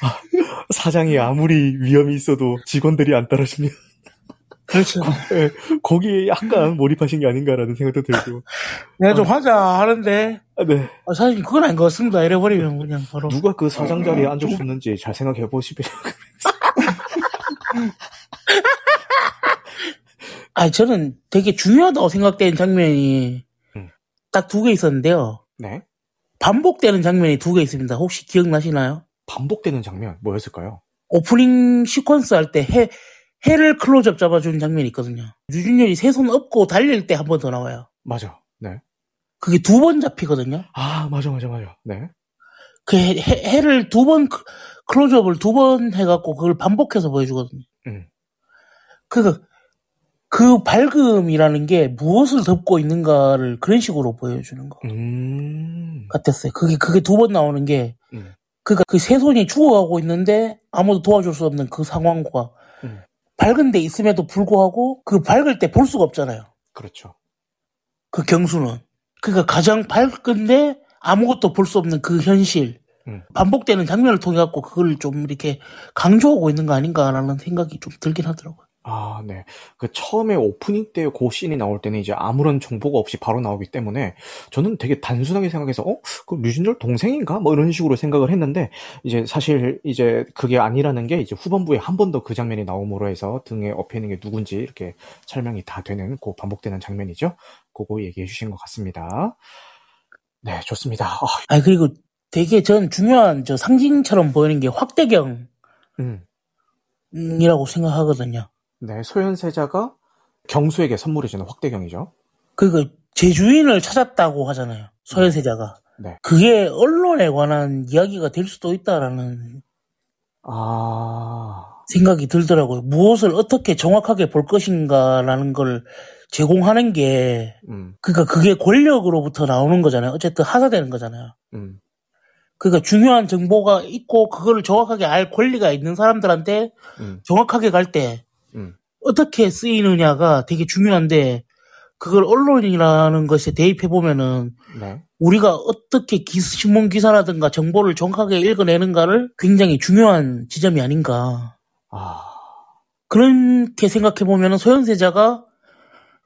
아, 사장이 아무리 위험이 있어도 직원들이 안 따라주면, 그렇죠. 예, 거기에 약간 몰입하신 게 아닌가라는 생각도 들고, 내가 좀 하자 하는데 아, 네. 아, 사실 그건 아닌 것 같습니다. 이래버리면 그냥 바로. 누가 그 사장 자리에 앉아줬는지 잘 생각해 보시면, 아 저는 되게 중요하다고 생각되는 장면이 음. 딱두 개 있었는데요. 네. 반복되는 장면이 두 개 있습니다. 혹시 기억나시나요? 반복되는 장면, 뭐였을까요? 오프닝 시퀀스 할 때 해, 해를 클로즈업 잡아주는 장면이 있거든요. 유준열이 세손 엎고 달릴 때 한 번 더 나와요. 맞아. 네. 그게 두 번 잡히거든요. 아, 맞아, 맞아, 맞아. 네. 그 해, 해- 해를 두 번, 클- 클로즈업을 두 번 해갖고 그걸 반복해서 보여주거든요. 음. 그, 그 밝음이라는 게 무엇을 덮고 있는가를 그런 식으로 보여주는 것 음. 같았어요. 그게, 그게 두 번 나오는 게, 음. 그니까 그 세 손이 죽어가고 있는데 아무도 도와줄 수 없는 그 상황과 음. 밝은 데 있음에도 불구하고 그 밝을 때 볼 수가 없잖아요. 그렇죠. 그 경수는. 그러니까 가장 밝은데 아무것도 볼 수 없는 그 현실. 음. 반복되는 장면을 통해 갖고 그걸 좀 이렇게 강조하고 있는 거 아닌가라는 생각이 좀 들긴 하더라고요. 아, 네. 그 처음에 오프닝 때그 씬이 나올 때는 이제 아무런 정보가 없이 바로 나오기 때문에 저는 되게 단순하게 생각해서 어? 그 류준열 동생인가? 뭐 이런 식으로 생각을 했는데 이제 사실 이제 그게 아니라는 게 이제 후반부에 한 번 더 그 장면이 나옴으로 해서 등에 업혀 있는 게 누군지 이렇게 설명이 다 되는 그 반복되는 장면이죠. 그거 얘기해 주신 것 같습니다. 네, 좋습니다. 아, 아 그리고 되게 전 중요한 저 상징처럼 보이는 게 확대경이라고 음. 생각하거든요. 네, 소현세자가 경수에게 선물해주는 확대경이죠. 그리고 제 주인을 찾았다고 하잖아요. 소현세자가. 네. 그게 언론에 관한 이야기가 될 수도 있다라는 아, 생각이 들더라고요. 무엇을 어떻게 정확하게 볼 것인가라는 걸 제공하는 게, 음, 그니까 그게 권력으로부터 나오는 거잖아요. 어쨌든 하사되는 거잖아요. 음, 그러니까 중요한 정보가 있고 그거를 정확하게 알 권리가 있는 사람들한테 음, 정확하게 갈 때 음. 어떻게 쓰이느냐가 되게 중요한데 그걸 언론이라는 것에 대입해 보면은 네. 우리가 어떻게 기- 신문 기사라든가 정보를 정확하게 읽어내는가를 굉장히 중요한 지점이 아닌가 아, 그렇게 생각해 보면은 소현세자가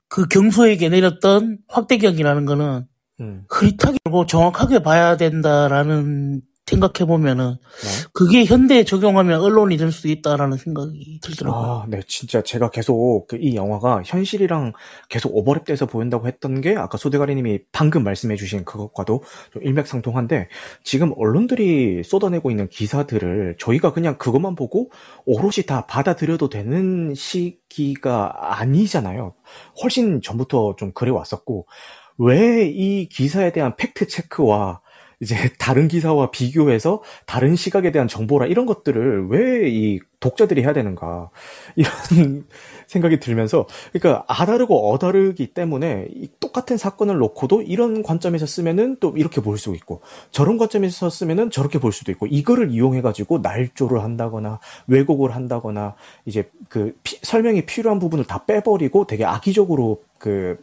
그 경소에게 내렸던 확대경이라는 거는 음, 흐릿하게 보고 정확하게 봐야 된다라는 생각해 보면은 네. 그게 현대에 적용하면 언론이 될수 있다라는 생각이 들더라고요. 아, 네, 진짜 제가 계속 그이 영화가 현실이랑 계속 오버랩돼서 보인다고 했던 게 아까 소대가리님이 방금 말씀해주신 그것과도 좀 일맥상통한데 지금 언론들이 쏟아내고 있는 기사들을 저희가 그냥 그것만 보고 오롯이 다 받아들여도 되는 시기가 아니잖아요. 훨씬 전부터 좀 그래 왔었고 왜 이 기사에 대한 팩트 체크와 이제 다른 기사와 비교해서 다른 시각에 대한 정보라 이런 것들을 왜 이 독자들이 해야 되는가? 이런 생각이 들면서 그러니까 아다르고 어다르기 때문에 이 똑같은 사건을 놓고도 이런 관점에서 쓰면은 또 이렇게 볼 수 있고 저런 관점에서 쓰면은 저렇게 볼 수도 있고 이거를 이용해 가지고 날조를 한다거나 왜곡을 한다거나 이제 그 피- 설명이 필요한 부분을 다 빼버리고 되게 악의적으로 그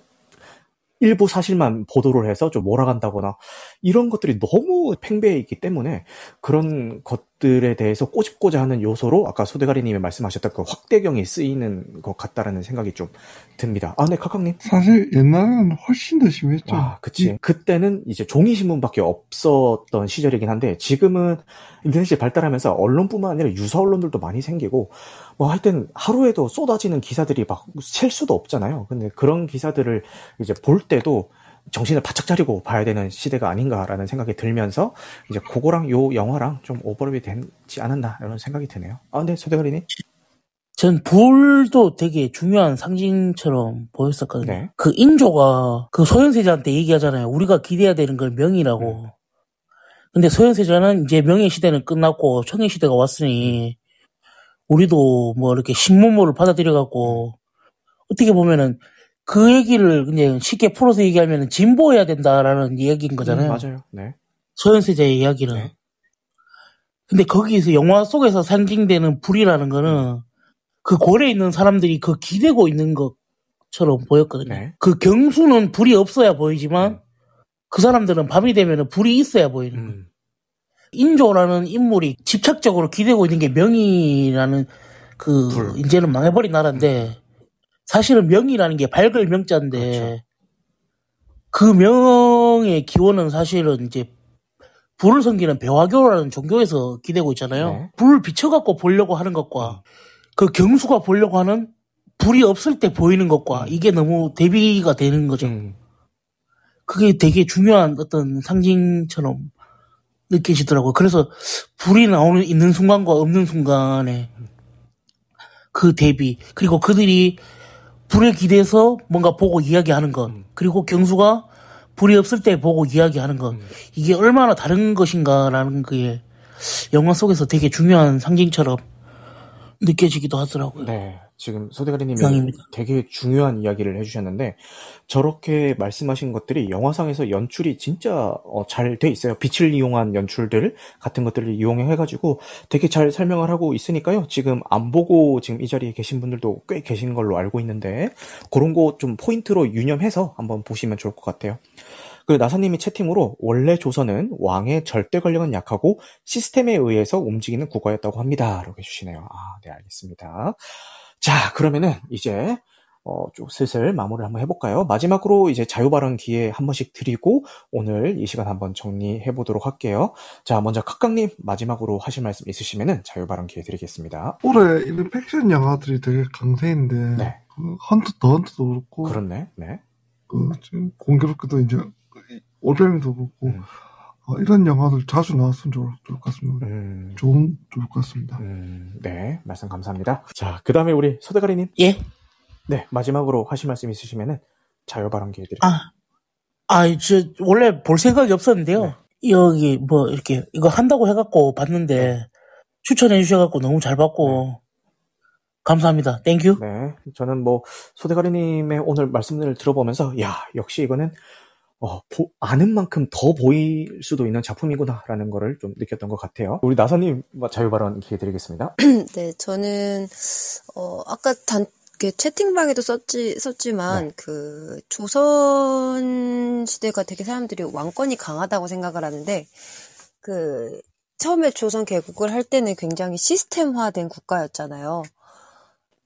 일부 사실만 보도를 해서 좀 몰아간다거나 이런 것들이 너무 팽배해 있기 때문에 그런 것들에 대해서 꼬집고자 하는 요소로 아까 소대가리님이 말씀하셨던 그 확대경이 쓰이는 것 같다라는 생각이 좀 듭니다. 아, 네, 카카님. 사실 옛날에는 훨씬 더 심했죠. 아, 그치. 그때는 이제 종이 신문밖에 없었던 시절이긴 한데, 지금은 인터넷이 발달하면서 언론뿐만 아니라 유사 언론들도 많이 생기고, 뭐 하여튼 하루에도 쏟아지는 기사들이 막 셀 수도 없잖아요. 근데 그런 기사들을 이제 볼 때도 정신을 바짝 차리고 봐야 되는 시대가 아닌가라는 생각이 들면서, 이제 그거랑 요 영화랑 좀 오버랩이 되지 않았나, 이런 생각이 드네요. 아, 네, 소대가리님. 전 불도 되게 중요한 상징처럼 보였었거든요. 네. 그 인조가 그 소현세자한테 얘기하잖아요. 우리가 기대해야 되는 걸 명이라고. 음. 근데 소현세자는 이제 명예 시대는 끝났고 청해 시대가 왔으니 우리도 뭐 이렇게 신문모를 받아들여갖고 어떻게 보면은 그 얘기를 그냥 쉽게 풀어서 얘기하면 진보해야 된다라는 이야기인 거잖아요. 음, 맞아요. 네. 소현세자의 이야기는. 네. 근데 거기에서 영화 속에서 상징되는 불이라는 거는 그 고래에 있는 사람들이 그 기대고 있는 것처럼 보였거든요. 네. 그 경수는 불이 없어야 보이지만 음. 그 사람들은 밤이 되면 불이 있어야 보이는 거예요. 음, 인조라는 인물이 집착적으로 기대고 있는 게 명이라는 그 불. 이제는 망해버린 나라인데 사실은 명이라는 게 밝을 명자인데 그렇죠. 그 명의 기원은 사실은 이제 불을 섬기는 배화교라는 종교에서 기대고 있잖아요. 네. 불을 비춰갖고 보려고 하는 것과 그 경수가 보려고 하는 불이 없을 때 보이는 것과 이게 너무 대비가 되는 거죠. 음, 그게 되게 중요한 어떤 상징처럼 느껴지더라고요. 그래서 불이 나오는 있는 순간과 없는 순간에 그 대비 그리고 그들이 불에 기대서 뭔가 보고 이야기하는 것 그리고 경수가 불이 없을 때 보고 이야기하는 것 이게 얼마나 다른 것인가라는 게 영화 속에서 되게 중요한 상징처럼 느껴지기도 하더라고요. 네. 지금 소대가리님이 이상입니다. 되게 중요한 이야기를 해주셨는데 저렇게 말씀하신 것들이 영화상에서 연출이 진짜 잘돼 있어요. 빛을 이용한 연출들 같은 것들을 이용해가지고 되게 잘 설명을 하고 있으니까요. 지금 안 보고 지금 이 자리에 계신 분들도 꽤 계신 걸로 알고 있는데 그런 거 좀 포인트로 유념해서 한번 보시면 좋을 것 같아요. 그 나사님이 채팅으로 원래 조선은 왕의 절대 권력은 약하고 시스템에 의해서 움직이는 국가였다고 합니다. 라고 해주시네요. 아, 네, 알겠습니다. 자, 그러면은 이제 어, 좀 슬슬 마무리를 한번 해볼까요? 마지막으로 이제 자유발언 기회 한 번씩 드리고 오늘 이 시간 한번 정리해 보도록 할게요. 자, 먼저 각각님 마지막으로 하실 말씀 있으시면은 자유발언 기회 드리겠습니다. 올해 이런 팩션 영화들이 되게 강세인데 네. 그 헌트 더 헌트도 그렇고 그렇네. 네. 그 지금 공교롭게도 이제 올빼미도 그렇고 음. 어, 이런 영화들 자주 나왔으면 좋을, 좋을 것 같습니다. 음, 좋은 좋을 것 같습니다. 음, 네. 말씀 감사합니다. 자, 그 다음에 우리 소대가리님. 예? 네. 마지막으로 하실 말씀 있으시면은 자유 발언 기회 드릴게요. 아, 아, 저, 원래 볼 생각이 없었는데요. 여기, 뭐, 이렇게, 이거 한다고 해갖고 봤는데, 추천해 주셔갖고 너무 잘 봤고, 감사합니다. Thank you. 네. 저는 뭐, 소대가리님의 오늘 말씀들을 들어보면서, 야, 역시 이거는, 어, 보- 아는 만큼 더 보일 수도 있는 작품이구나라는 거를 좀 느꼈던 것 같아요. 우리 나사님 뭐 자유 발언 기회 드리겠습니다. 네, 저는 어 아까 단그 채팅방에도 썼지 썼지만 네. 그 조선 시대가 되게 사람들이 왕권이 강하다고 생각을 하는데 그 처음에 조선 개국을 할 때는 굉장히 시스템화된 국가였잖아요.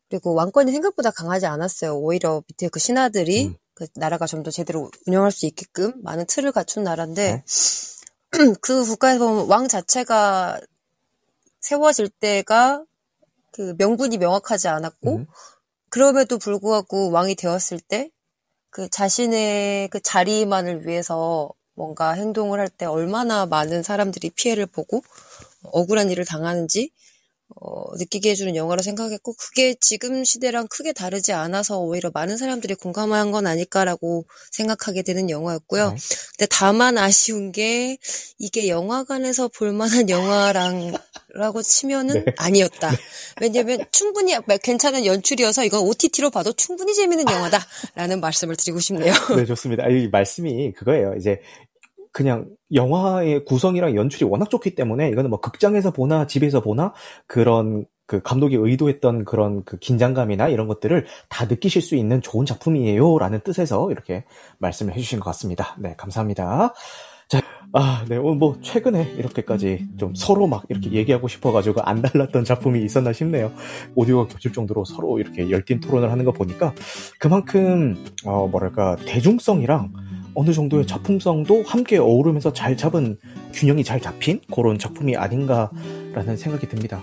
그리고 왕권이 생각보다 강하지 않았어요. 오히려 밑에 그 신하들이 음. 그 나라가 좀 더 제대로 운영할 수 있게끔 많은 틀을 갖춘 나라인데 네. 그 국가에서 보면 왕 자체가 세워질 때가 그 명분이 명확하지 않았고 음. 그럼에도 불구하고 왕이 되었을 때 그 자신의 그 자리만을 위해서 뭔가 행동을 할 때 얼마나 많은 사람들이 피해를 보고 억울한 일을 당하는지 어, 느끼게 해주는 영화로 생각했고 그게 지금 시대랑 크게 다르지 않아서 오히려 많은 사람들이 공감한 건 아닐까라고 생각하게 되는 영화였고요. 네. 근데 다만 아쉬운 게 이게 영화관에서 볼 만한 영화랑라고 치면은 네. 아니었다. 왜냐면 충분히 괜찮은 연출이어서 이건 OTT로 봐도 충분히 재밌는 영화다라는 말씀을 드리고 싶네요. 네, 좋습니다. 아, 이 말씀이 그거예요. 이제 그냥 영화의 구성이랑 연출이 워낙 좋기 때문에 이거는 뭐 극장에서 보나 집에서 보나 그런 그 감독이 의도했던 그런 그 긴장감이나 이런 것들을 다 느끼실 수 있는 좋은 작품이에요. 라는 뜻에서 이렇게 말씀을 해주신 것 같습니다. 네, 감사합니다. 자, 아, 네, 오늘 뭐, 최근에 이렇게까지 좀 서로 막 이렇게 얘기하고 싶어가지고 안 달랐던 작품이 있었나 싶네요. 오디오가 겹칠 정도로 서로 이렇게 열띤 토론을 하는 거 보니까 그만큼, 어, 뭐랄까, 대중성이랑 어느 정도의 작품성도 함께 어우르면서 잘 잡은 균형이 잘 잡힌 그런 작품이 아닌가라는 생각이 듭니다.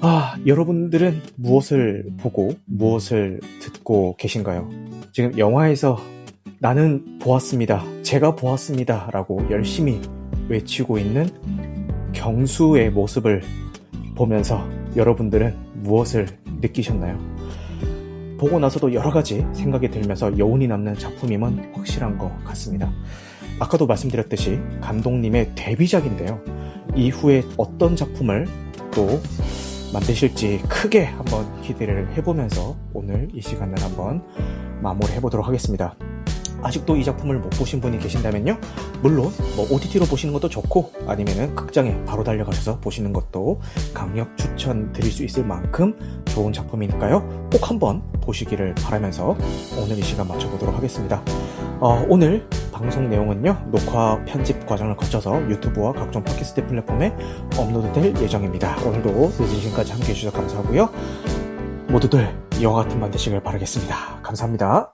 아, 여러분들은 무엇을 보고 무엇을 듣고 계신가요? 지금 영화에서 나는 보았습니다. 제가 보았습니다. 라고 열심히 외치고 있는 경수의 모습을 보면서 여러분들은 무엇을 느끼셨나요? 보고 나서도 여러 가지 생각이 들면서 여운이 남는 작품임은 확실한 것 같습니다. 아까도 말씀드렸듯이 감독님의 데뷔작인데요. 이후에 어떤 작품을 또 만드실지 크게 한번 기대를 해보면서 오늘 이 시간을 한번 마무리해 보도록 하겠습니다. 아직도 이 작품을 못 보신 분이 계신다면요. 물론 뭐 OTT로 보시는 것도 좋고 아니면은 극장에 바로 달려가셔서 보시는 것도 강력 추천드릴 수 있을 만큼 좋은 작품이니까요. 꼭 한번 보시기를 바라면서 오늘 이 시간 마쳐보도록 하겠습니다. 어, 오늘 방송 내용은요. 녹화 편집 과정을 거쳐서 유튜브와 각종 팟캐스트 플랫폼에 업로드될 예정입니다. 오늘도 늦은 시간까지 함께해 주셔서 감사하고요. 모두들 영화 같은 밤 되시길 바라겠습니다. 감사합니다.